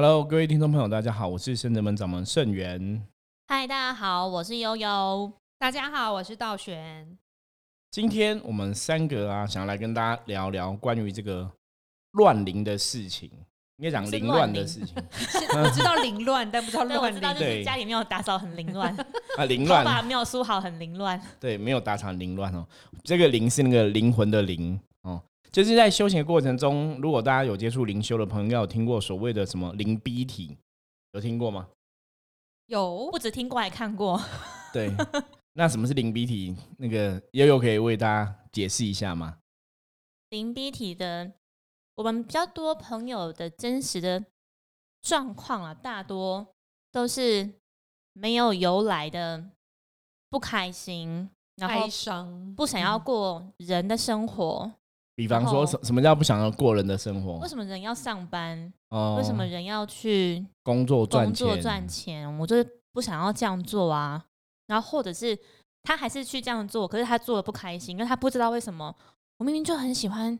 Hello，各位听众朋友，大家好，我是圣人门掌门圣元。嗨，大家好，我是悠悠。大家好，我是道玄。今天我们三个啊，想要来跟大家聊聊关于这个乱灵的事情，应该讲凌乱的事情。我知道凌乱，但不知道 乱灵。对，家里没有打扫很凌乱 啊，凌乱，头发没有梳好很凌乱。对，没有打扫凌乱哦。这个灵是那个灵魂的灵哦。就是在修行的过程中，如果大家有接触灵修的朋友，有听过所谓的什么灵逼体，有听过吗？有，不止听过，还看过。对，那什么是灵逼体？那个悠悠可以为大家解释一下吗？灵逼体的，我们比较多朋友的真实的状况啊，大多都是没有由来的不开心，然后哀伤，不想要过人的生活。比方说，什什么叫不想要过人的生活？为什么人要上班？哦，为什么人要去工作赚钱？工作赚钱，我就是不想要这样做啊。然后或者是他还是去这样做，可是他做的不开心，因为他不知道为什么。我明明就很喜欢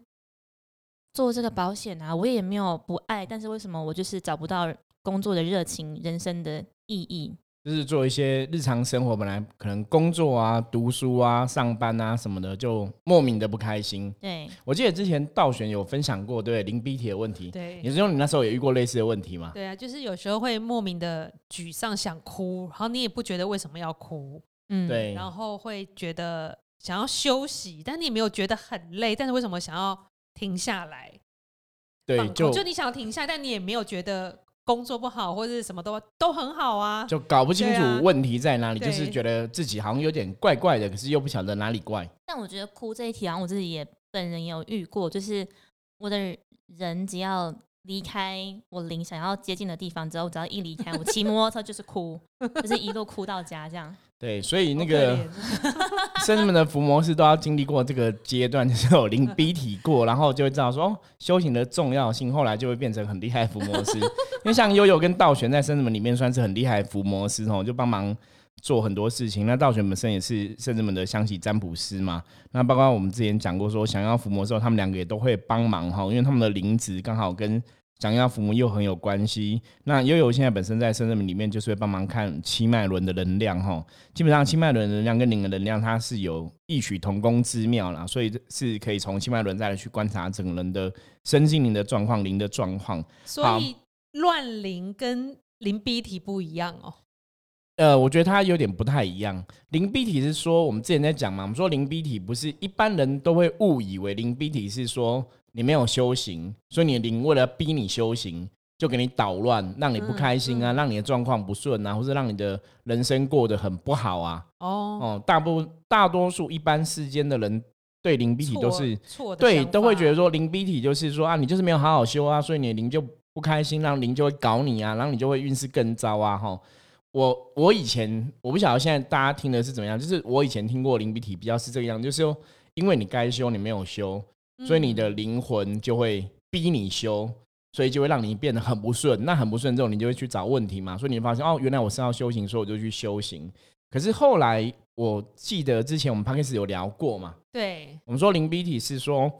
做这个保险啊，我也没有不爱，但是为什么我就是找不到工作的热情、人生的意义？就是做一些日常生活，本来可能工作啊、读书啊、上班啊什么的，就莫名的不开心。对，我记得之前道玄有分享过，对零 B T 的问题。对，也是用你那时候也遇过类似的问题吗？对啊，就是有时候会莫名的沮丧，想哭，然后你也不觉得为什么要哭，嗯，对，然后会觉得想要休息，但你也没有觉得很累，但是为什么想要停下来？对，就就你想要停下，但你也没有觉得。工作不好或者什么都都很好啊，就搞不清楚问题在哪里，就是觉得自己好像有点怪怪的，可是又不晓得哪里怪。但我觉得哭这一题啊，我自己也本人也有遇过，就是我的人只要离开我灵想要接近的地方之后，只要一离开，我骑摩托车就是哭，就是一路哭到家这样。对，所以那个 生人们的伏魔师都要经历过这个阶段，就是有灵 逼体过，然后就会知道说哦，修行的重要性，后来就会变成很厉害伏魔师。因为像悠悠跟道玄在生人们里面算是很厉害伏魔师哦，就帮忙做很多事情。那道玄本身也是生人们的香喜占卜师嘛，那包括我们之前讲过说，想要伏魔时候，他们两个也都会帮忙哈，因为他们的灵值刚好跟。想要父母又很有关系，那悠悠现在本身在生日里面就是会帮忙看七脉轮的能量哈。基本上七脉轮能量跟灵的能量它是有异曲同工之妙啦，所以是可以从七脉轮再来去观察整个人的身心灵的状况、灵的状况。所以乱灵跟灵 B 体不一样哦。呃，我觉得它有点不太一样。灵 B 体是说我们之前在讲嘛，我们说灵 B 体不是一般人都会误以为灵 B 体是说。你没有修行，所以你的灵为了逼你修行，就给你捣乱，让你不开心啊，让你的状况不顺啊，或者让你的人生过得很不好啊。哦哦，大部大多数一般世间的人对灵逼体都是错的，对，都会觉得说灵逼体就是说啊，你就是没有好好修啊，所以你的灵就不开心，让灵就会搞你啊，然后你就会运势更糟啊。哈，我我以前我不晓得现在大家听的是怎么样，就是我以前听过灵逼体比较是这个样，就是说因为你该修你没有修。所以你的灵魂就会逼你修，所以就会让你变得很不顺。那很不顺之后，你就会去找问题嘛。所以你会发现，哦，原来我是要修行，所以我就去修行。可是后来，我记得之前我们 p 开始有聊过嘛。对，我们说灵逼体是说，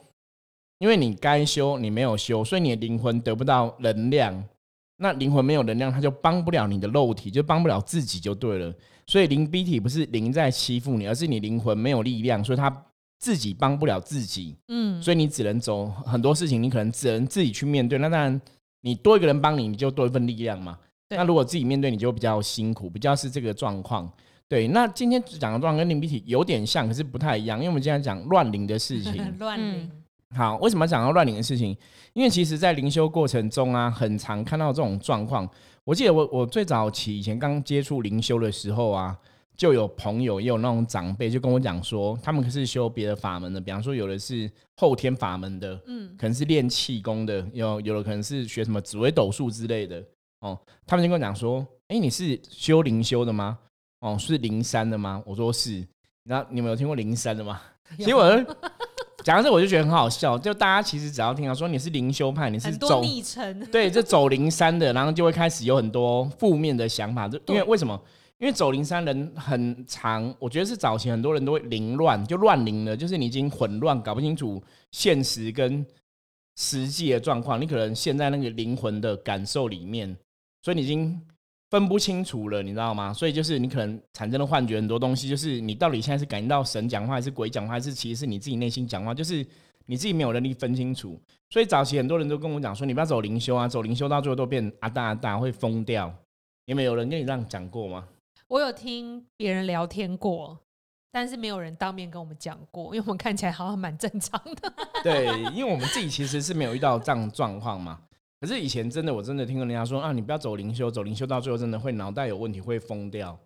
因为你该修你没有修，所以你的灵魂得不到能量。那灵魂没有能量，它就帮不了你的肉体，就帮不了自己就对了。所以灵逼体不是灵在欺负你，而是你灵魂没有力量，所以它。自己帮不了自己，嗯，所以你只能走很多事情，你可能只能自己去面对。那当然，你多一个人帮你，你就多一份力量嘛。那如果自己面对，你就比较辛苦，比较是这个状况。对，那今天讲的状况跟灵鼻体有点像，可是不太一样，因为我们今天讲乱灵的事情。乱灵。好，为什么讲到乱灵的事情？因为其实，在灵修过程中啊，很常看到这种状况。我记得我我最早期以前刚接触灵修的时候啊。就有朋友也有那种长辈就跟我讲说，他们可是修别的法门的，比方说有的是后天法门的，嗯，可能是练气功的，有有的可能是学什么紫微斗数之类的，哦，他们就跟我讲说，哎，你是修灵修的吗？哦，是灵山的吗？我说是，那你们有听过灵山的吗？其实我讲到这我就觉得很好笑，就大家其实只要听到说你是灵修派，你是走逆程，对，就走灵山的，然后就会开始有很多负面的想法，就因为为什么？因为走灵山人很长，我觉得是早期很多人都会凌乱，就乱灵了，就是你已经混乱，搞不清楚现实跟实际的状况，你可能陷在那个灵魂的感受里面，所以你已经分不清楚了，你知道吗？所以就是你可能产生了幻觉，很多东西就是你到底现在是感应到神讲话，还是鬼讲话，还是其实是你自己内心讲话，就是你自己没有能力分清楚。所以早期很多人都跟我讲说，你不要走灵修啊，走灵修到最后都变阿大阿大，会疯掉。有没有人跟你这样讲过吗？我有听别人聊天过，但是没有人当面跟我们讲过，因为我们看起来好像蛮正常的。对，因为我们自己其实是没有遇到这样状况嘛。可是以前真的，我真的听过人家说啊，你不要走灵修，走灵修到最后真的会脑袋有问题，会疯掉。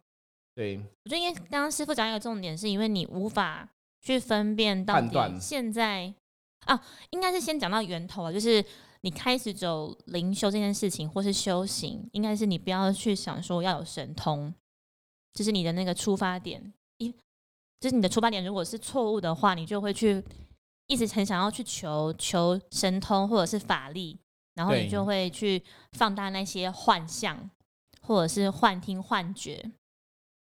对，我觉得因为刚刚师傅讲一个重点，是因为你无法去分辨到底现在啊，应该是先讲到源头啊，就是。你开始走灵修这件事情，或是修行，应该是你不要去想说要有神通，就是你的那个出发点。一，就是你的出发点如果是错误的话，你就会去一直很想要去求求神通或者是法力，然后你就会去放大那些幻象，或者是幻听幻觉。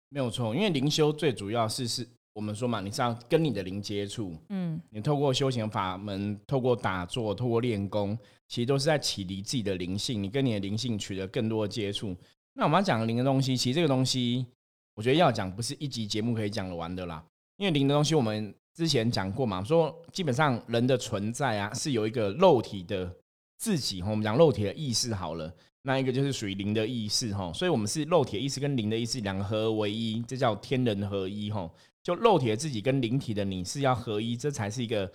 没有错，因为灵修最主要是是。我们说嘛，你是要跟你的灵接触，嗯，你透过修行法门，透过打坐，透过练功，其实都是在启迪自己的灵性。你跟你的灵性取得更多的接触。那我们要讲灵的东西，其实这个东西，我觉得要讲不是一集节目可以讲得完的啦。因为灵的东西，我们之前讲过嘛，说基本上人的存在啊，是有一个肉体的自己，我们讲肉体的意识好了，那一个就是属于灵的意识哈。所以我们是肉体意识跟灵的意识两合为一，这叫天人合一哈。就肉体的自己跟灵体的你是要合一，这才是一个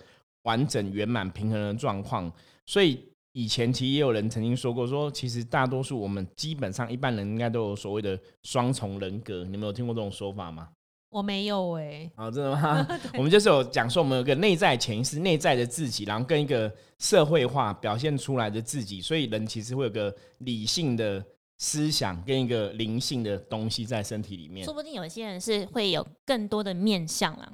完整、圆满、平衡的状况。所以以前其实也有人曾经说过，说其实大多数我们基本上一般人应该都有所谓的双重人格。你们有听过这种说法吗？我没有哎。啊，真的吗？我们就是有讲说，我们有个内在潜意识、内在的自己，然后跟一个社会化表现出来的自己。所以人其实会有个理性的。思想跟一个灵性的东西在身体里面，说不定有些人是会有更多的面相啦，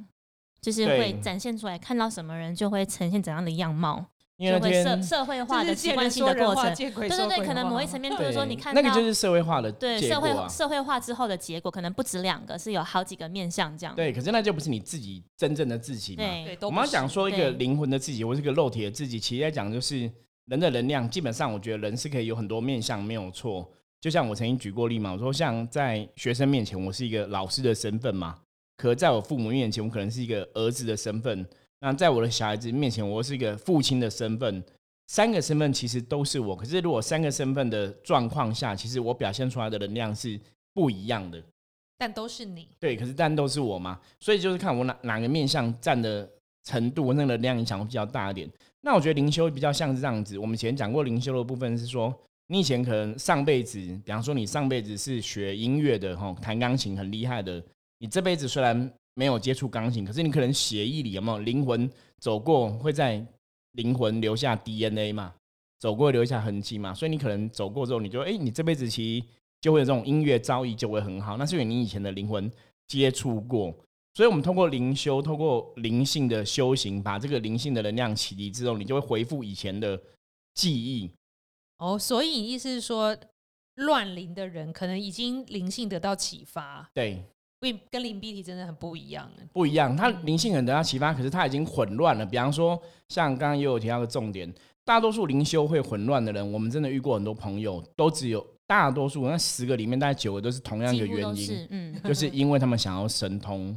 就是会展现出来，看到什么人就会呈现怎样的样貌，就会社社会化的习惯性的过程。对对对，可能某一层面，比如说你看那个就是社会化的对社会社会化之后的结果，可能不止两个，是有好几个面向这样。对，可是那就不是你自己真正的自己嘛。对，我们要讲说一个灵魂的自己，或是一个肉体的自己，其实在讲就是人的能量。基本上，我觉得人是可以有很多面向，没有错。就像我曾经举过例嘛，我说像在学生面前，我是一个老师的身份嘛；可在我父母面前，我可能是一个儿子的身份；那在我的小孩子面前，我是一个父亲的身份。三个身份其实都是我，可是如果三个身份的状况下，其实我表现出来的能量是不一样的。但都是你对，可是但都是我嘛，所以就是看我哪哪个面相占的程度，那个能量影响会比较大一点。那我觉得灵修比较像是这样子，我们以前讲过灵修的部分是说。你以前可能上辈子，比方说你上辈子是学音乐的吼，弹钢琴很厉害的。你这辈子虽然没有接触钢琴，可是你可能血液里有没有灵魂走过，会在灵魂留下 DNA 嘛？走过留下痕迹嘛？所以你可能走过之后，你就哎，你这辈子其实就会有这种音乐造诣就会很好。那是因为你以前的灵魂接触过。所以我们通过灵修，通过灵性的修行，把这个灵性的能量启迪之后，你就会恢复以前的记忆。哦，所以意思是说，乱灵的人可能已经灵性得到启发，对，跟跟灵 B 体真的很不一样，不一样。他灵性很得到启发，可是他已经混乱了。比方说，像刚刚也有提到的重点，大多数灵修会混乱的人，我们真的遇过很多朋友，都只有大多数那十个里面，大概九个都是同样一个原因，嗯，就是因为他们想要神通，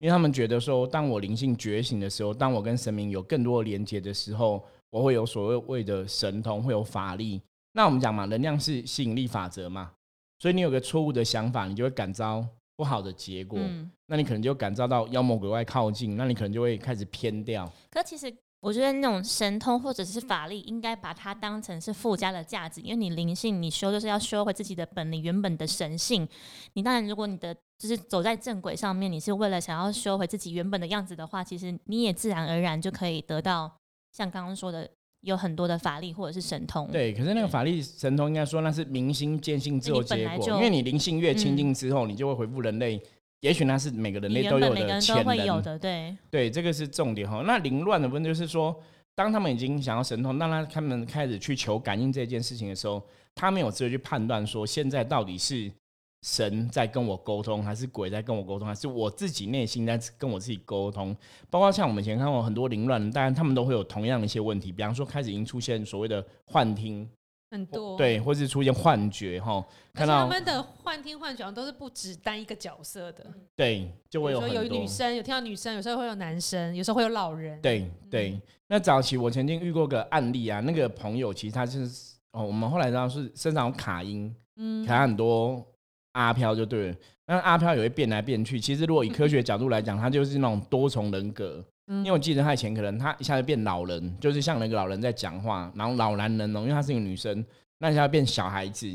因为他们觉得说，当我灵性觉醒的时候，当我跟神明有更多的连接的时候，我会有所谓的神通，会有法力。那我们讲嘛，能量是吸引力法则嘛，所以你有个错误的想法，你就会感召不好的结果。嗯，那你可能就感召到妖魔鬼怪靠近，那你可能就会开始偏掉。可其实我觉得那种神通或者是法力，应该把它当成是附加的价值，因为你灵性你修就是要修回自己的本领，原本的神性。你当然，如果你的就是走在正轨上面，你是为了想要修回自己原本的样子的话，其实你也自然而然就可以得到像刚刚说的。有很多的法力或者是神通，对，可是那个法力神通应该说那是明心见性之后结果，因为你灵性越亲近之后，你就会回复人类。也许那是每个人类都有的潜能，对对，这个是重点哈。那凌乱的部分就是说，当他们已经想要神通，当他他们开始去求感应这件事情的时候，他没有资格去判断说现在到底是神在跟我沟通，还是鬼在跟我沟通，还是我自己内心在跟我自己沟通？包括像我们以前看过很多凌乱，当然他们都会有同样的一些问题，比方说开始已经出现所谓的幻听，很多，对，或是出现幻觉哈，看到他们的幻听幻觉好像都是不止单一个角色的，对，就会有有女生，有听到女生，有时候会有男生，有时候会有老人，对对，那早期我曾经遇过个案例啊，那个朋友其实他就是哦，我们后来知道是身上有卡音，嗯，卡很多阿飘就对了。那阿飘也会变来变去，其实如果以科学角度来讲，他就是那种多重人格。嗯因为我记得他以前可能他一下子变老人，就是像那个老人在讲话，然后老男人哦，因为她是一个女生，那一下变小孩子，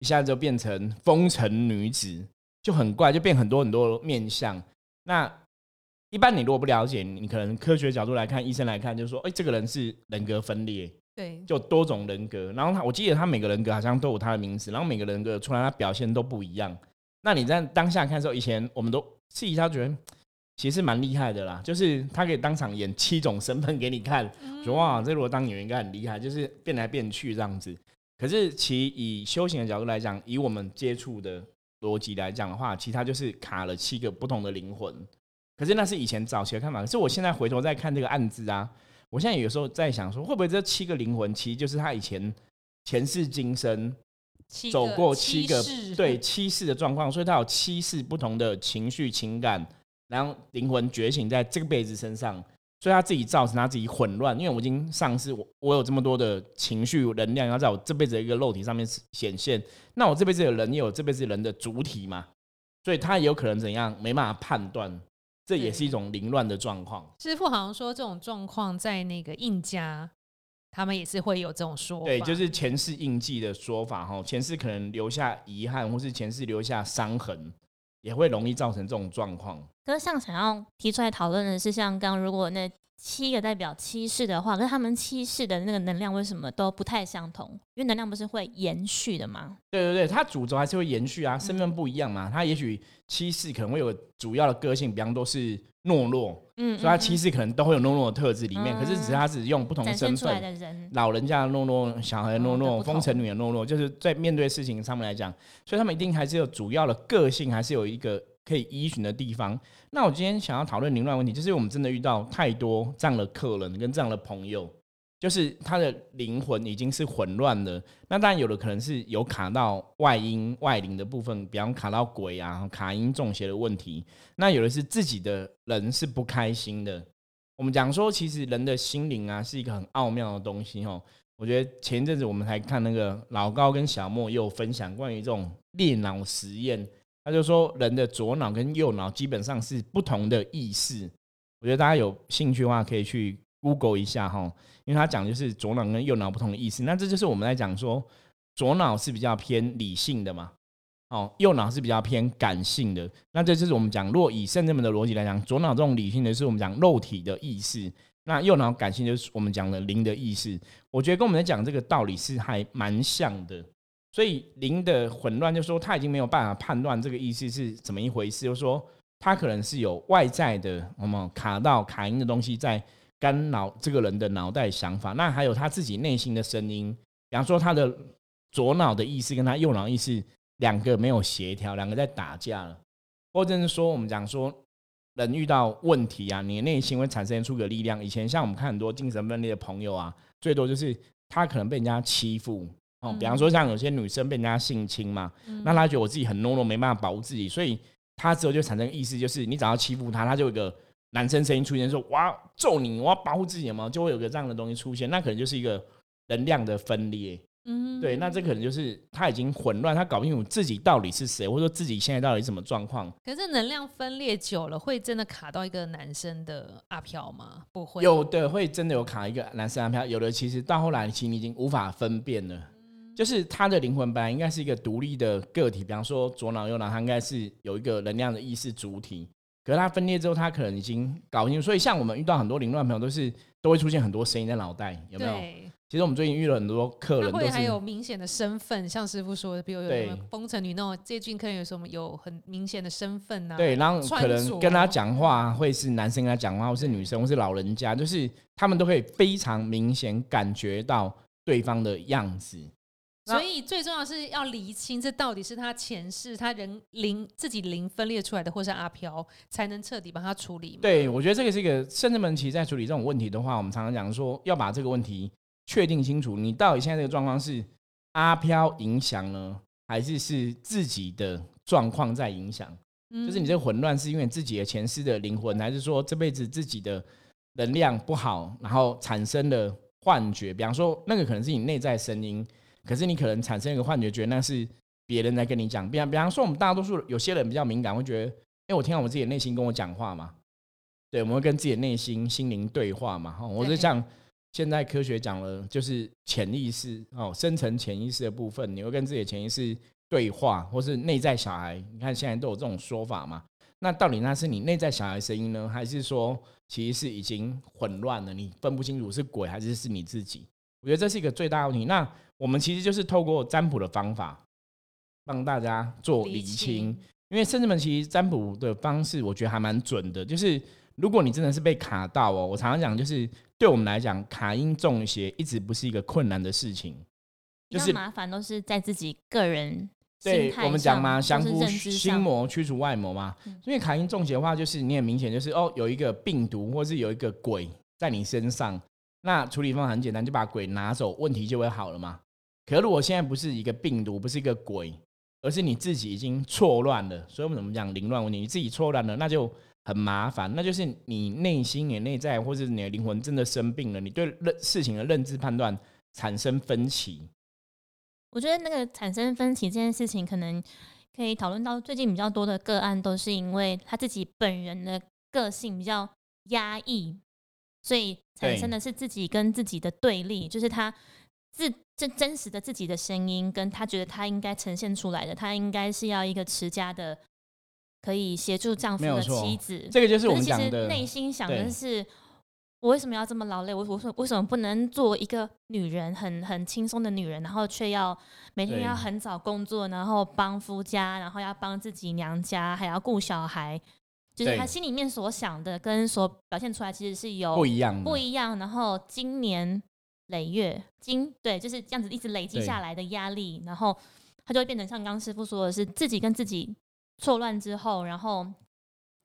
一下子就变成风尘女子，就很怪，就变很多很多面相。那一般你如果不了解，你可能科学角度来看，医生来看，就是说，哎、这个人是人格分裂，对，就多种人格。然后他，我记得他每个人格好像都有他的名字，然后每个人格出来他表现都不一样。那你在当下看的时候，以前我们都试一下，觉得其实蛮厉害的啦，就是他可以当场演七种身份给你看，说哇，这如果当演员应该很厉害，就是变来变去这样子。可是其以修行的角度来讲，以我们接触的逻辑来讲的话，其实他就是卡了七个不同的灵魂。可是那是以前早期的看法，可是我现在回头再看这个案子啊，我现在有时候在想说，会不会这七个灵魂其实就是他以前前世今生走过七七个世对七世的状况，所以他有七世不同的情绪情感，然后灵魂觉醒在这个辈子身上，所以他自己造成他自己混乱。因为我已经上世，我我有这么多的情绪能量要在我这辈子的一个肉体上面显现，那我这辈子的人也有这辈子人的主体嘛，所以他也有可能怎样没办法判断，这也是一种凌乱的状况。师傅好像说这种状况在那个印家，他们也是会有这种说法，对，就是前世印记的说法哈，前世可能留下遗憾，或是前世留下伤痕，也会容易造成这种状况。可是像想要提出来讨论的是，像刚如果那七个代表七世的话，可是他们七世的那个能量为什么都不太相同？因为能量不是会延续的吗？对对对，它主轴还是会延续啊，身份不一样嘛。他也许七世可能会有主要的个性，比方都是懦弱，嗯，所以它嗯七世可能都会有懦弱的特质里面。嗯可是只是他只用不同身份，的人，老人家的懦弱，小孩的懦弱，风尘女的懦弱，就是在面对事情上面来讲，所以他们一定还是有主要的个性，还是有一个可以依循的地方。那我今天想要讨论凌乱问题，就是我们真的遇到太多这样的客人跟这样的朋友，就是他的灵魂已经是混乱的。那当然有的可能是有卡到外阴外灵的部分，比方卡到鬼啊、卡阴中邪的问题。那有的是自己的人是不开心的。我们讲说，其实人的心灵啊是一个很奥妙的东西哦。我觉得前一阵子我们还看那个老高跟小莫也有分享关于这种裂脑实验，他就说人的左脑跟右脑基本上是不同的意识。我觉得大家有兴趣的话，可以去 Google 一下哈，因为他讲就是左脑跟右脑不同的意识。那这就是我们在讲说，左脑是比较偏理性的嘛，哦，右脑是比较偏感性的。那这就是我们讲，若以圣人们的逻辑来讲，左脑这种理性的是我们讲肉体的意识，那右脑感性就是我们讲的灵的意识。我觉得跟我们在讲这个道理是还蛮像的。所以零的混乱，就是说他已经没有办法判断这个意思是怎么一回事，就是说他可能是有外在的我们卡到卡音的东西在干扰这个人的脑袋想法，那还有他自己内心的声音，比方说他的左脑的意识跟他右脑意识两个没有协调，两个在打架了，或者是说我们讲说人遇到问题啊，你内心会产生出个力量。以前像我们看很多精神分裂的朋友啊，最多就是他可能被人家欺负哦，比方说像有些女生被人家性侵嘛，那她觉得我自己很懦弱，没办法保护自己，所以她之后就产生意识，就是你只要欺负她，她就有一个男生声音出现，说我要揍你，我要保护自己嘛，就会有个这样的东西出现，那可能就是一个能量的分裂。嗯对，那这可能就是他已经混乱，他搞不清楚自己到底是谁，或者说自己现在到底什么状况。可是能量分裂久了，会真的卡到一个男生的阿飘吗？不会，有的会真的有卡一个男生阿飘，有的其实到后来其实你已经无法分辨了。就是他的灵魂本来应该是一个独立的个体，比方说左脑右脑，它应该是有一个能量的意识主体。可是他分裂之后，他可能已经搞清楚。所以像我们遇到很多凌乱朋友，都是都会出现很多声音在脑袋，有没有？其实我们最近遇了很多客人，都他会还有明显的身份，像师傅说的，比如有什么风尘女那种，最近客人有什么有很明显的身份啊、对，然后可能跟他讲话会是男生跟他讲话，或是女生，或是老人家，就是他们都可以非常明显感觉到对方的样子。那所以最重要是要厘清这到底是他前世他人灵自己灵分裂出来的，或是阿飘，才能彻底帮他处理。对，我觉得这个是一个圣人们其实在处理这种问题的话，我们常常讲说要把这个问题确定清楚，你到底现在这个状况是阿飘影响呢，还是是自己的状况在影响？嗯，就是你这个混乱是因为自己的前世的灵魂，还是说这辈子自己的能量不好，然后产生了幻觉？比方说，那个可能是你内在声音，可是你可能产生一个幻觉，觉得那是别人在跟你讲。比方比方说，我们大多数有些人比较敏感，会觉得，哎，我听到我自己的内心跟我讲话嘛？对，我们会跟自己的内心心灵对话嘛？哈，我是对像现在科学讲了，就是潜意识哦，深层潜意识的部分，你会跟自己的潜意识对话，或是内在小孩。你看现在都有这种说法嘛？那到底那是你内在小孩声音呢，还是说其实是已经混乱了，你分不清楚是鬼还是是你自己？我觉得这是一个最大的问题。那我们其实就是透过占卜的方法，帮大家做厘清。因为甚至们其实占卜的方式，我觉得还蛮准的。就是如果你真的是被卡到哦，我常常讲，就是对我们来讲，卡音中邪一直不是一个困难的事情。就是麻烦都是在自己个人对我们讲嘛，上降服心魔，驱除外魔嘛。嗯因为卡因中邪的话，就是你很明显就是哦，有一个病毒或是有一个鬼在你身上，那处理方法很简单，就把鬼拿走，问题就会好了嘛。可如果现在不是一个病毒，不是一个鬼，而是你自己已经错乱了，所以我们怎么讲凌乱问题？你自己错乱了，那就很麻烦，那就是你内心、你内在或者你的灵魂真的生病了，你对认事情的认知判断产生分歧。我觉得那个产生分歧这件事情，可能可以讨论到最近比较多的个案，都是因为他自己本人的个性比较压抑，所以产生的是自己跟自己的对立，就是他自这真实的自己的声音，跟他觉得他应该呈现出来的，他应该是要一个持家的，可以协助丈夫的妻子，这个就是我们讲的内心想的是，我为什么要这么劳累？我我为什么不能做一个女人，很很轻松的女人，然后却要每天要很早工作，然后帮夫家，然后要帮自己娘家，还要顾小孩，就是他心里面所想的跟所表现出来其实是有不一样，不一样。然后经年累月，经对就是这样子一直累积下来的压力，然后他就会变成像刚刚师傅说的是自己跟自己错乱之后，然后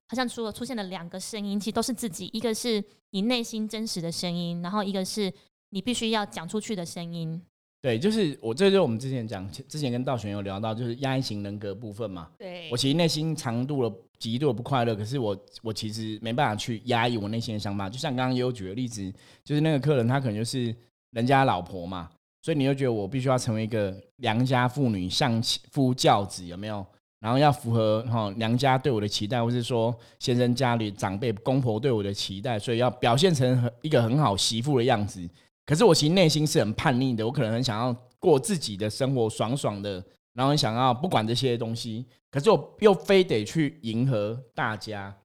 好像除了出现了两个声音，其实都是自己，一个是你内心真实的声音，然后一个是你必须要讲出去的声音。对，就是我这就是我们之前讲，之前跟道玄有聊到，就是压抑型人格部分嘛。对我，其实内心长度了极度的不快乐，可是我我其实没办法去压抑我内心的想法。就像刚刚也有举的例子，就是那个客人他可能就是人家老婆嘛，所以你就觉得我必须要成为一个良家妇女，相夫教子，有没有？然后要符合哈娘家对我的期待，或是说先生家里长辈公婆对我的期待，所以要表现成很一个很好媳妇的样子。可是我其实内心是很叛逆的，我可能很想要过自己的生活，爽爽的，然后很想要不管这些东西，可是我又非得去迎合大家，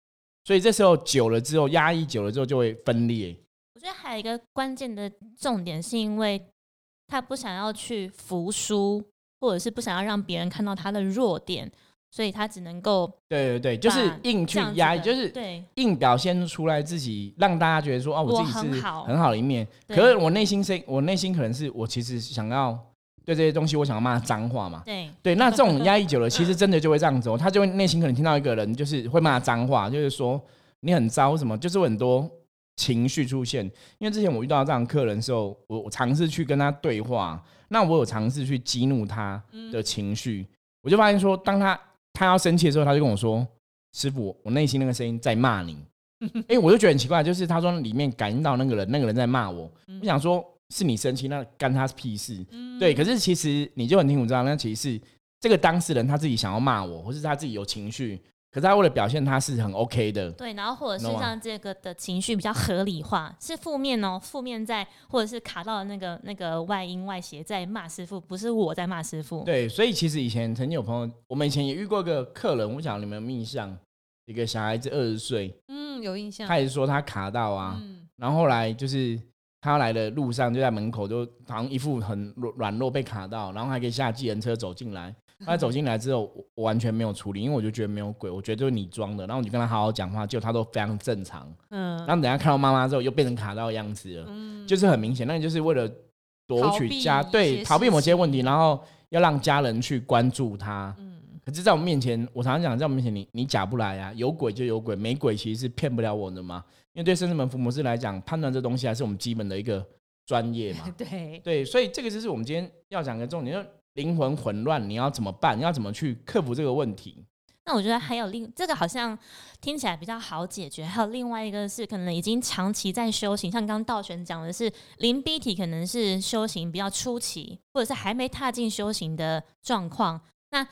所以这时候久了之后，压抑久了之后就会分裂。我觉得还有一个关键的重点，是因为他不想要去服输，或者是不想要让别人看到他的弱点，所以他只能够对对对，就是硬去压抑，就是对硬表现出来自己，让大家觉得说哦，我自己是很好的一面。可是我内心是，我内心可能是我其实想要对这些东西，我想要骂脏话嘛。对对，那这种压抑久了，其实真的就会这样子哦，他就会内心可能听到一个人就是会骂脏话，就是说你很糟什么，就是有很多情绪出现。因为之前我遇到这样客人的时候，我我尝试去跟他对话，那我有尝试去激怒他的情绪，我就发现说，当他他要生气的时候，他就跟我说：“师傅，我内心那个声音在骂你。”哎，我就觉得很奇怪，就是他说里面感应到那个人，那个人在骂我，我想说是你生气，那干他屁事？对，可是其实你就很清楚知道，那其实是这个当事人他自己想要骂我，或是他自己有情绪，可是他为了表现他是很 OK 的，对，然后或者是让这个的情绪比较合理化，是负面哦，负面在或者是卡到那个那个外因外邪在骂师傅，不是我在骂师傅。对，所以其实以前曾经有朋友，我们以前也遇过一个客人，我想你们有没有印象？一个小孩子二十岁，嗯，有印象，他也是说他卡到啊，嗯，然后后来就是他来的路上就在门口，就好像一副很软软弱被卡到，然后还可以下计程车走进来。他走进来之后，完全没有处理，因为我就觉得没有鬼，我觉得就是你装的。然后我就跟他好好讲话，结果他都非常正常。嗯然后等下看到妈妈之后，又变成卡到的样子了，嗯，就是很明显，那个就是为了夺取家对逃避某些问题，然后要让家人去关注他。嗯，可是，在我们面前，我常常讲，在我们面前，你你假不来啊，有鬼就有鬼，没鬼其实是骗不了我的嘛。因为对生子门福摩斯来讲，判断这东西还是我们基本的一个专业嘛。对，对，所以这个就是我们今天要讲的重点，就是灵魂混乱，你要怎么办？你要怎么去克服这个问题？那我觉得还有另这个好像听起来比较好解决，还有另外一个是可能已经长期在修行，像刚刚道玄讲的是灵逼体，可能是修行比较初期，或者是还没踏进修行的状况。那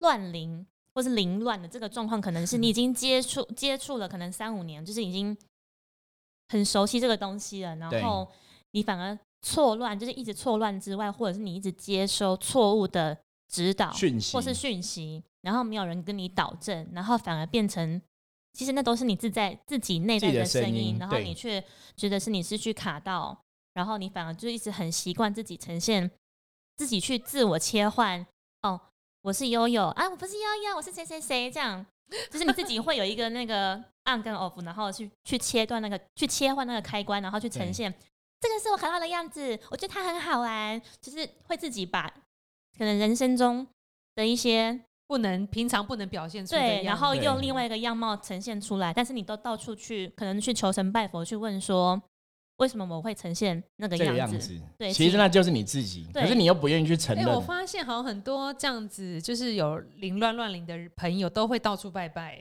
乱灵或是凌乱的这个状况，可能是你已经接触接触了，可能三五年，就是已经很熟悉这个东西了，然后你反而错乱，就是一直错乱之外，或者是你一直接收错误的指导，讯息或是讯息，然后没有人跟你导正，然后反而变成，其实那都是你自在自己内在的声声音然后你却觉得是你失去卡到，然后你反而就一直很习惯自己呈现，自己去自我切换。哦，我是悠悠啊，我不是悠悠，我是谁谁谁，这样就是你自己会有一个那个 on 跟 off，然后去去切断那个去切换那个开关，然后去呈现这个是我卡到的样子，我觉得它很好玩，就是会自己把可能人生中的一些不能平常不能表现出来对，然后用另外一个样貌呈现出来，但是你都到处去，可能去求神拜佛，去问说为什么我会呈现那个这个样子？样子，对其实那就是你自己，可是你又不愿意去承哎、认。我发现好像很多这样子，就是有凌乱乱灵的朋友都会到处拜拜，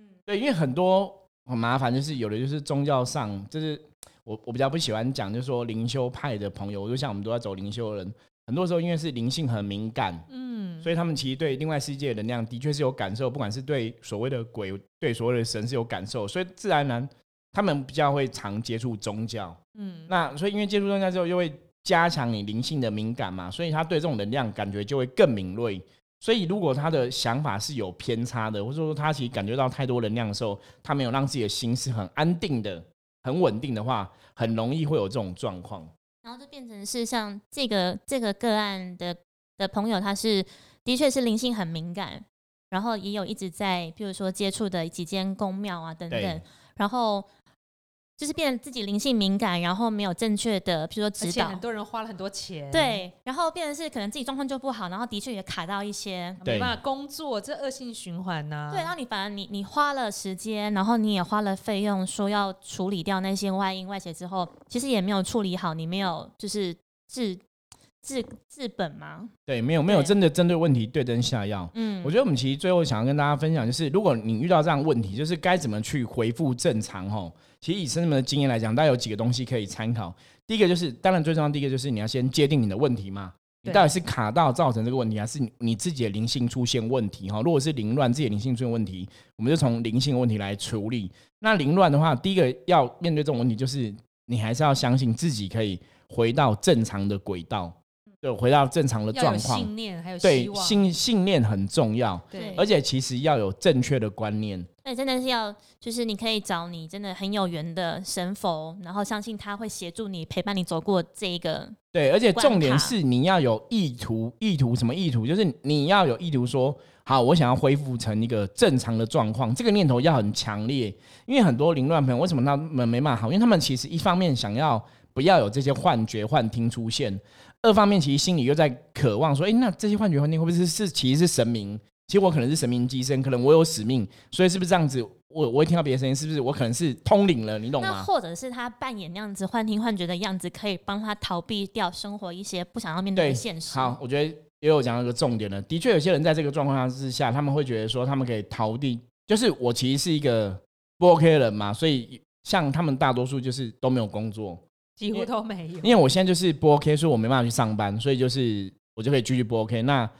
嗯，对，因为很多很麻烦，就是有的就是宗教上，就是我我比较不喜欢讲，就是说灵修派的朋友，我就像我们都在走灵修的人，很多时候因为是灵性很敏感，嗯，所以他们其实对另外世界的能量的确是有感受，不管是对所谓的鬼，对所谓的神是有感受，所以自然而然他们比较会常接触宗教。嗯，那所以因为接触宗教之后，又会加强你灵性的敏感嘛，所以他对这种能量感觉就会更敏锐。所以如果他的想法是有偏差的，或者说他其实感觉到太多能量的时候，他没有让自己的心是很安定的、很稳定的话，很容易会有这种状况。然后就变成是像这个这个个案的的朋友，他是的确是灵性很敏感，然后也有一直在，譬如说接触的几间宫庙啊等等，然后就是变得自己灵性敏感，然后没有正确的，比如说指导很，多人花了很多钱，，对，然后变成是可能自己状况就不好，然后的确也卡到一些。对没办法工作，这恶性循环呢、对，然后你反而你你花了时间，然后你也花了费用，说要处理掉那些外因外邪之后，其实也没有处理好，你没有就是治治治本吗，对，没有没有真的针对问题对症下药。嗯，我觉得我们其实最后想要跟大家分享，就是如果你遇到这样问题，就是该怎么去恢复正常吼。其实以生们的经验来讲，大家有几个东西可以参考。第一个就是，当然最重要，第一个就是你要先界定你的问题嘛，你对到底是卡到造成这个问题，还是你你自己的灵性出现问题哈？如果是凌乱，自己的灵性出现问题，我们就从灵性问题来处理。那凌乱的话，第一个要面对这种问题，就是你还是要相信自己可以回到正常的轨道，对，回到正常的状况。信念，还有对信信念很重要。对，而且其实要有正确的观念，对，真的是要，就是你可以找你真的很有缘的神佛，然后相信他会协助你，陪伴你走过这一个。对，而且重点是你要有意图，意图什么意图？就是你要有意图说，好，我想要恢复成一个正常的状况，这个念头要很强烈。因为很多凌乱朋友为什么他们没办法好？因为他们其实一方面想要不要有这些幻觉、幻听出现，二方面其实心里又在渴望说，哎，那这些幻觉、幻听会不会是是其实是神明？其实我可能是神明寄生，可能我有使命，所以是不是这样子？我我会听到别的声音，是不是我可能是通灵了？你懂那吗？或者是他扮演那样子幻听幻觉的样子，可以帮他逃避掉生活一些不想要面对对的现实。好，，我觉得也有讲到一个重点了。的确，有些人在这个状况下之下，他们会觉得说，他们可以逃避，就是我其实是一个不 OK 的人嘛，所以像他们大多数就是都没有工作，几乎都没有，因为我现在就是不 OK，所以我没办法去上班，所以就是我就可以继续不 OK。那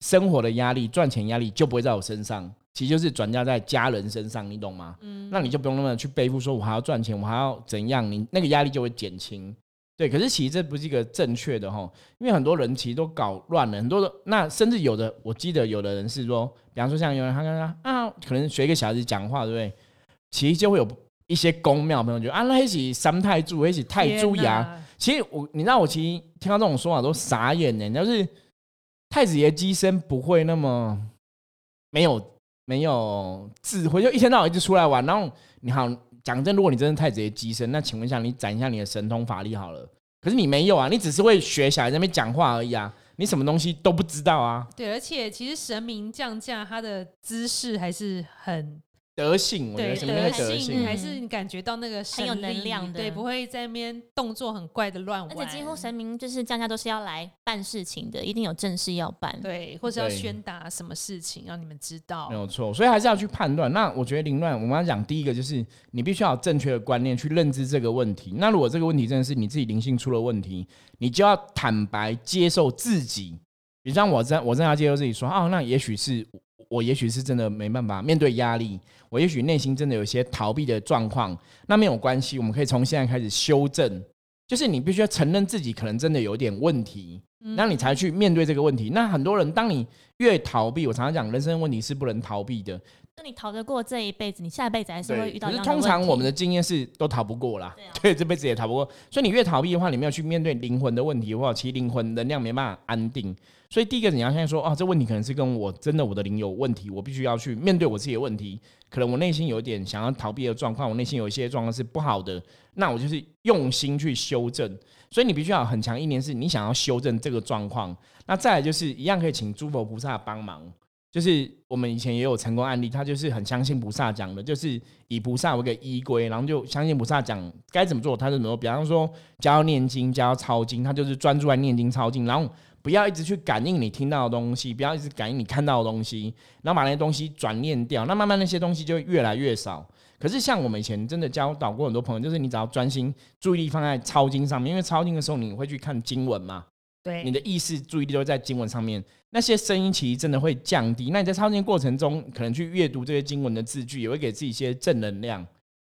生活的压力、赚钱压力就不会在我身上，其实就是转嫁在家人身上，你懂吗？嗯那你就不用那么去背负，说我还要赚钱，我还要怎样，你那个压力就会减轻。对，可是其实这不是一个正确的哈，因为很多人其实都搞乱了，很多的那甚至有的，我记得有的人是说，比方说像有人他刚刚啊，可能学一个小孩子讲话，对不对？其实就会有一些公庙朋友觉得啊，那一起三太柱，一起太柱牙。其实我，你知道我其实听到这种说法都傻眼呢，就是太子爷机身不会那么没有没有智慧，就一天到晚一直出来玩。然后你好讲真，如果你真的太子爷机身，那请问一下，你展一下你的神通法力好了。可是你没有啊，你只是会学小孩在那边讲话而已啊，你什么东西都不知道啊。对，而且其实神明降价，他的姿势还是很德性，我觉对得什么叫德德性？性还是你感觉到那个很有能量的对，不会在那边动作很怪的乱玩，而且几乎神明就是降价都是要来办事情的，一定有正事要办。对，或者要宣达什么事情让你们知道没。有错，所以还是要去判断。那我觉得凌乱，我们要讲第一个就是你必须要有正确的观念去认知这个问题。那如果这个问题真的是你自己灵性出了问题，你就要坦白接受自己。比如像我真我真的要接受自己说，哦，那也许是我，也许是真的没办法面对压力，我也许内心真的有一些逃避的状况，那没有关系，我们可以从现在开始修正。就是你必须要承认自己可能真的有点问题，嗯那你才去面对这个问题。那很多人，当你越逃避，我常常讲，人生问题是不能逃避的。那你逃得过这一辈子，你下一辈子还是会，遇到可是。通常我们的经验是都逃不过啦，对，这辈子也逃不过。所以你越逃避的话，你没有去面对灵魂的问题的话，其实灵魂能量没办法安定。所以第一个你要先说，哦，这问题可能是跟我真的我的灵有问题，我必须要去面对我自己的问题。可能我内心有一点想要逃避的状况，我内心有一些状况是不好的，那我就是用心去修正。所以你必须要很强意念，是你想要修正这个状况。那再来就是一样可以请诸佛菩萨帮忙。就是我们以前也有成功案例，他就是很相信菩萨讲的，就是以菩萨为个依归，然后就相信菩萨讲该怎么做，他就怎么做。比方说教念经，教抄经，他就是专注在念经抄经，然后不要一直去感应你听到的东西，不要一直感应你看到的东西，然后把那些东西转念掉，那慢慢那些东西就会越来越少。可是像我们以前真的教导过很多朋友，就是你只要专心注意力放在抄经上面，因为抄经的时候你会去看经文嘛，对，你的意识注意力都在经文上面，那些声音其实真的会降低。那你在抄经过程中，可能去阅读这些经文的字句，也会给自己一些正能量。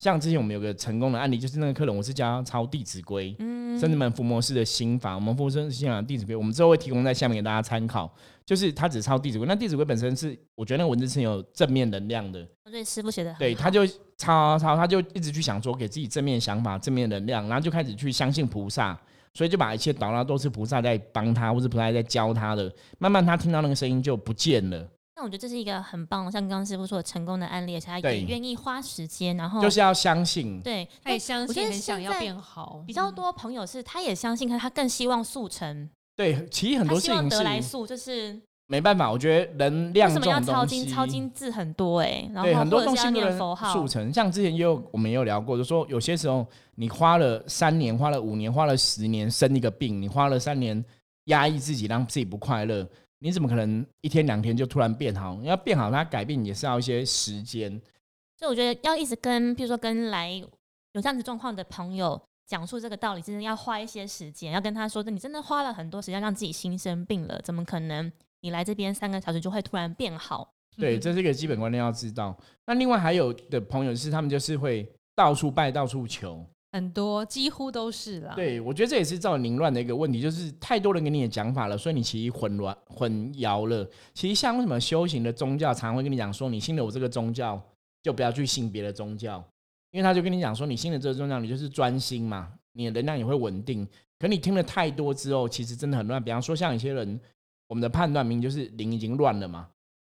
像之前我们有个成功的案例，就是那个客人，我是教他抄《弟子规》，嗯，甚至门伏魔师的心法，我们伏魔师心法《弟子规》，我们之后会提供在下面给大家参考。就是他只抄《弟子规》，那《弟子规》本身是我觉得那个文字是有正面能量的，对师傅写的对，他就抄抄，他就一直去想说给自己正面想法、正面能量，然后就开始去相信菩萨，所以就把一切导到都是菩萨在帮他，或是菩萨在教他的。慢慢他听到那个声音就不见了，那我觉得这是一个很棒，像刚刚师傅说的成功的案例，而且他也愿意花时间，然后就是要相信。对，他也相信，很想要变好，比较嗯多朋友是他也相信，可是他更希望速成，对，其实很多事情是得来速，就是没办法，我觉得能为量什么要抄这种东西，经？抄经字很多哎、然对，后很多东西不能念佛号速，成。像之前也有我们也有聊过，就说有些时候你花了三年、花了五年、花了十年生一个病，你花了三年压抑自己，让自己不快乐，你怎么可能一天两天就突然变好？要变好，它改变也是要一些时间。所以我觉得要一直跟，比如说跟来有这样子状况的朋友讲述这个道理，真的要花一些时间，要跟他说，你真的花了很多时间让自己心生病了，怎么可能你来这边三个小时就会突然变好？对，这是一个基本观念要知道。那另外还有的朋友是他们就是会到处拜、到处求。很多几乎都是啦。对，我觉得这也是造成凌乱的一个问题，就是太多人给你的讲法了，所以你其实混乱、混淆了。其实像为什么修行的宗教常会跟你讲说，你信了我这个宗教，就不要去信别的宗教，因为他就跟你讲说，你信了这个宗教，你就是专心嘛，你的能量也会稳定。可你听了太多之后，其实真的很乱。比方说，像有些人，我们的判断明明就是灵已经乱了嘛，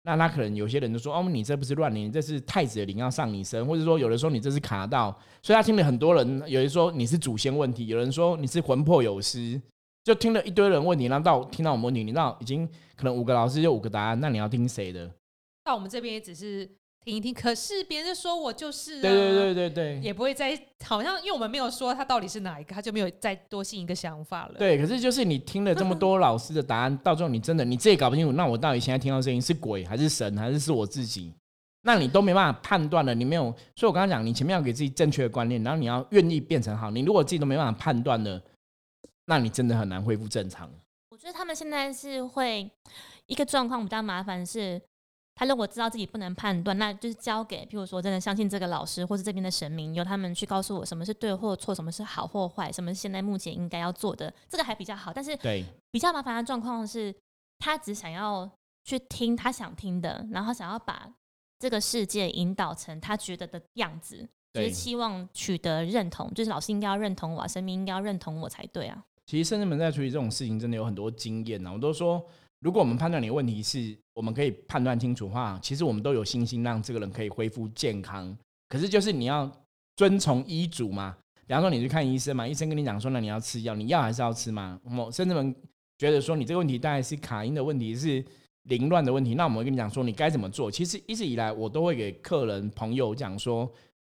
那他可能有些人就说：“哦，你这不是乱灵，这是太子的灵要上你身，或者说有人说你这是卡到。”所以他听了很多人，有人说你是祖先问题，有人说你是魂魄有失，就听了一堆人问你，然后到听到我们问你，你知道已经可能五个老师就五个答案，那你要听谁的？到我们这边也只是听一听，可是别人说我就是、啊，对对对对对也不会再好像因为我们没有说他到底是哪一个，他就没有再多信一个想法了。，对。可是就是你听了这么多老师的答案，到最后你真的你自己搞不清楚，那我到底现在听到声音是鬼还是神还是是我自己？那你都没办法判断了，你没有，所以我刚刚讲，你前面要给自己正确的观念，然后你要愿意变成好。你如果自己都没办法判断的，那你真的很难恢复正常。我觉得他们现在是会一个状况比较麻烦是，他如果知道自己不能判断，那就是交给，譬如说真的相信这个老师或是这边的神明，由他们去告诉我什么是对或错，什么是好或坏，什么是现在目前应该要做的，这个还比较好。但是对比较麻烦的状况是，他只想要去听他想听的，然后想要把这个世界引导成他觉得的样子，就是对期望取得认同，就是老师应该要认同我啊，神明应该要认同我才对啊。其实圣人们在处理这种事情，真的有很多经验呢。我都说，如果我们判断你的问题是我们可以判断清楚的话，其实我们都有信心让这个人可以恢复健康。可是就是你要遵从医嘱嘛。比方说你去看医生嘛，医生跟你讲说，那你要吃药，你要还是要吃吗？我甚至们觉得说你这个问题大概是卡因的问题，是凌乱的问题，那我们会跟你讲说你该怎么做。其实一直以来我都会给客人朋友讲说，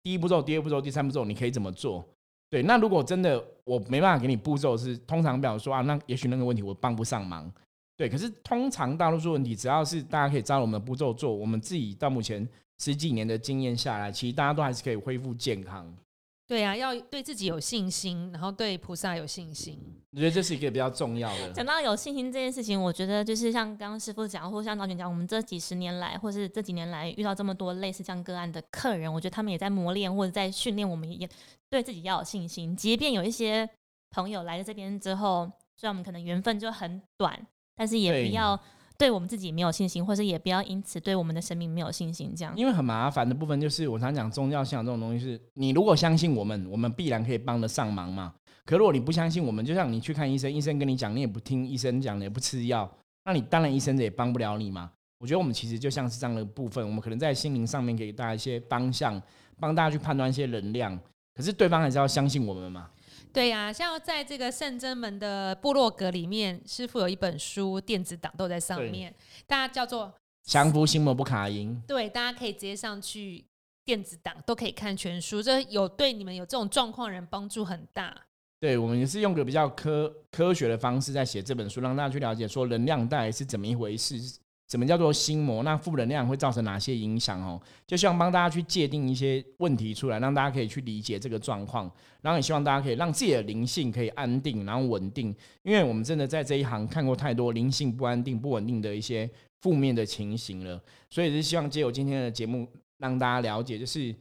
第一步骤、第二步骤、第三步骤你可以怎么做。对，那如果真的我没办法给你步骤，是通常表示说啊，那也许那个问题我帮不上忙。对，可是通常大多数问题，只要是大家可以照我们的步骤做，我们自己到目前十几年的经验下来，其实大家都还是可以恢复健康。对啊，要对自己有信心，然后对菩萨有信心。我觉得这是一个比较重要的。讲到有信心这件事情，我觉得就是像刚刚师傅讲，或像老卷讲，我们这几十年来，或是这几年来遇到这么多类似这样个案的客人，我觉得他们也在磨练或者在训练我们，也对自己要有信心。即便有一些朋友来了这边之后，虽然我们可能缘分就很短，但是也不要。对我们自己没有信心，或是也不要因此对我们的生命没有信心，这样。因为很麻烦的部分就是，我常讲宗教信仰这种东西，是你如果相信我们，我们必然可以帮得上忙嘛。可如果你不相信我们，就像你去看医生，医生跟你讲，你也不听医生讲，也不吃药，那你当然医生也帮不了你嘛。我觉得我们其实就像是这样的部分，我们可能在心灵上面给大家一些方向，帮大家去判断一些能量。可是对方还是要相信我们嘛。对呀，像在这个圣真门的部落格里面，师傅有一本书，电子档都在上面，大家叫做《降服心魔不卡因》。对，大家可以直接上去电子档都可以看全书，这有对你们有这种状况人帮助很大。对，我们也是用个比较科科学的方式在写这本书，让大家去了解说能量带是怎么一回事。什么叫做心魔？那负能量会造成哪些影响？哦，就希望帮大家去界定一些问题出来，让大家可以去理解这个状况。然后也希望大家可以让自己的灵性可以安定，然后稳定。因为我们真的在这一行看过太多灵性不安定、不稳定的一些负面的情形了，所以是希望借由今天的节目让大家了解，就是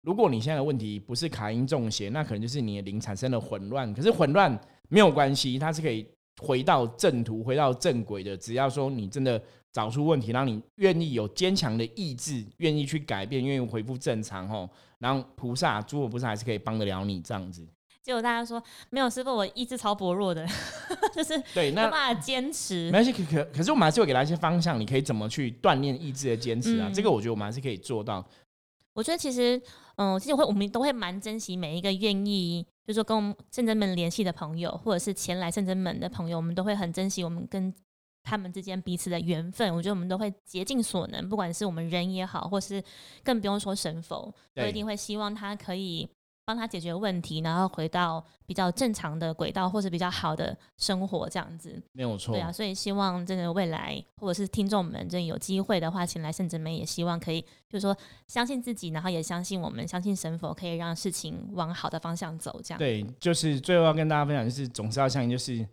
如果你现在的问题不是卡因中邪，那可能就是你的灵产生了混乱。可是混乱没有关系，它是可以回到正途、回到正轨的。只要说你真的。找出问题，让你愿意有坚强的意志，愿意去改变，愿意恢复正常吼。然后菩萨、诸佛菩萨还是可以帮得了你这样子。结果大家说没有师傅，我意志超薄弱的，就是对，那办法坚持。没关系，可可可是我们还是会给他一些方向，你可以怎么去锻炼意志的坚持啊？这个我觉得我们还是可以做到。我觉得其实，嗯，其实会我们都会蛮珍惜每一个愿意，就是说跟我们圣真门联系的朋友，或者是前来圣真门的朋友，我们都会很珍惜我们跟。他们之间彼此的缘分，我觉得我们都会竭尽所能，不管是我们人也好，或是更不用说神佛，都一定会希望他可以帮他解决问题，然后回到比较正常的轨道，或是比较好的生活这样子。没有错，对啊，所以希望这个未来，或者是听众们，真有机会的话，请来圣子们，也希望可以，就是说相信自己，然后也相信我们，相信神佛可以让事情往好的方向走。这样对，就是最后要跟大家分享，就是总是要相信，就是。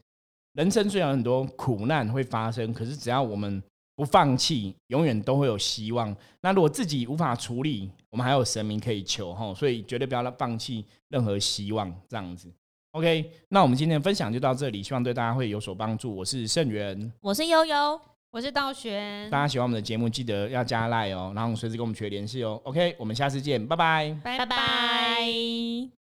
人生虽然很多苦难会发生，可是只要我们不放弃，永远都会有希望。那如果自己无法处理，我们还有神明可以求哈，所以绝对不要放弃任何希望。这样子，OK。那我们今天的分享就到这里，希望对大家会有所帮助。我是盛源，我是悠悠，我是道玄。大家喜欢我们的节目，记得要加赖哦，然后随时跟我们取得联系哦。OK，我们下次见，拜拜，拜拜。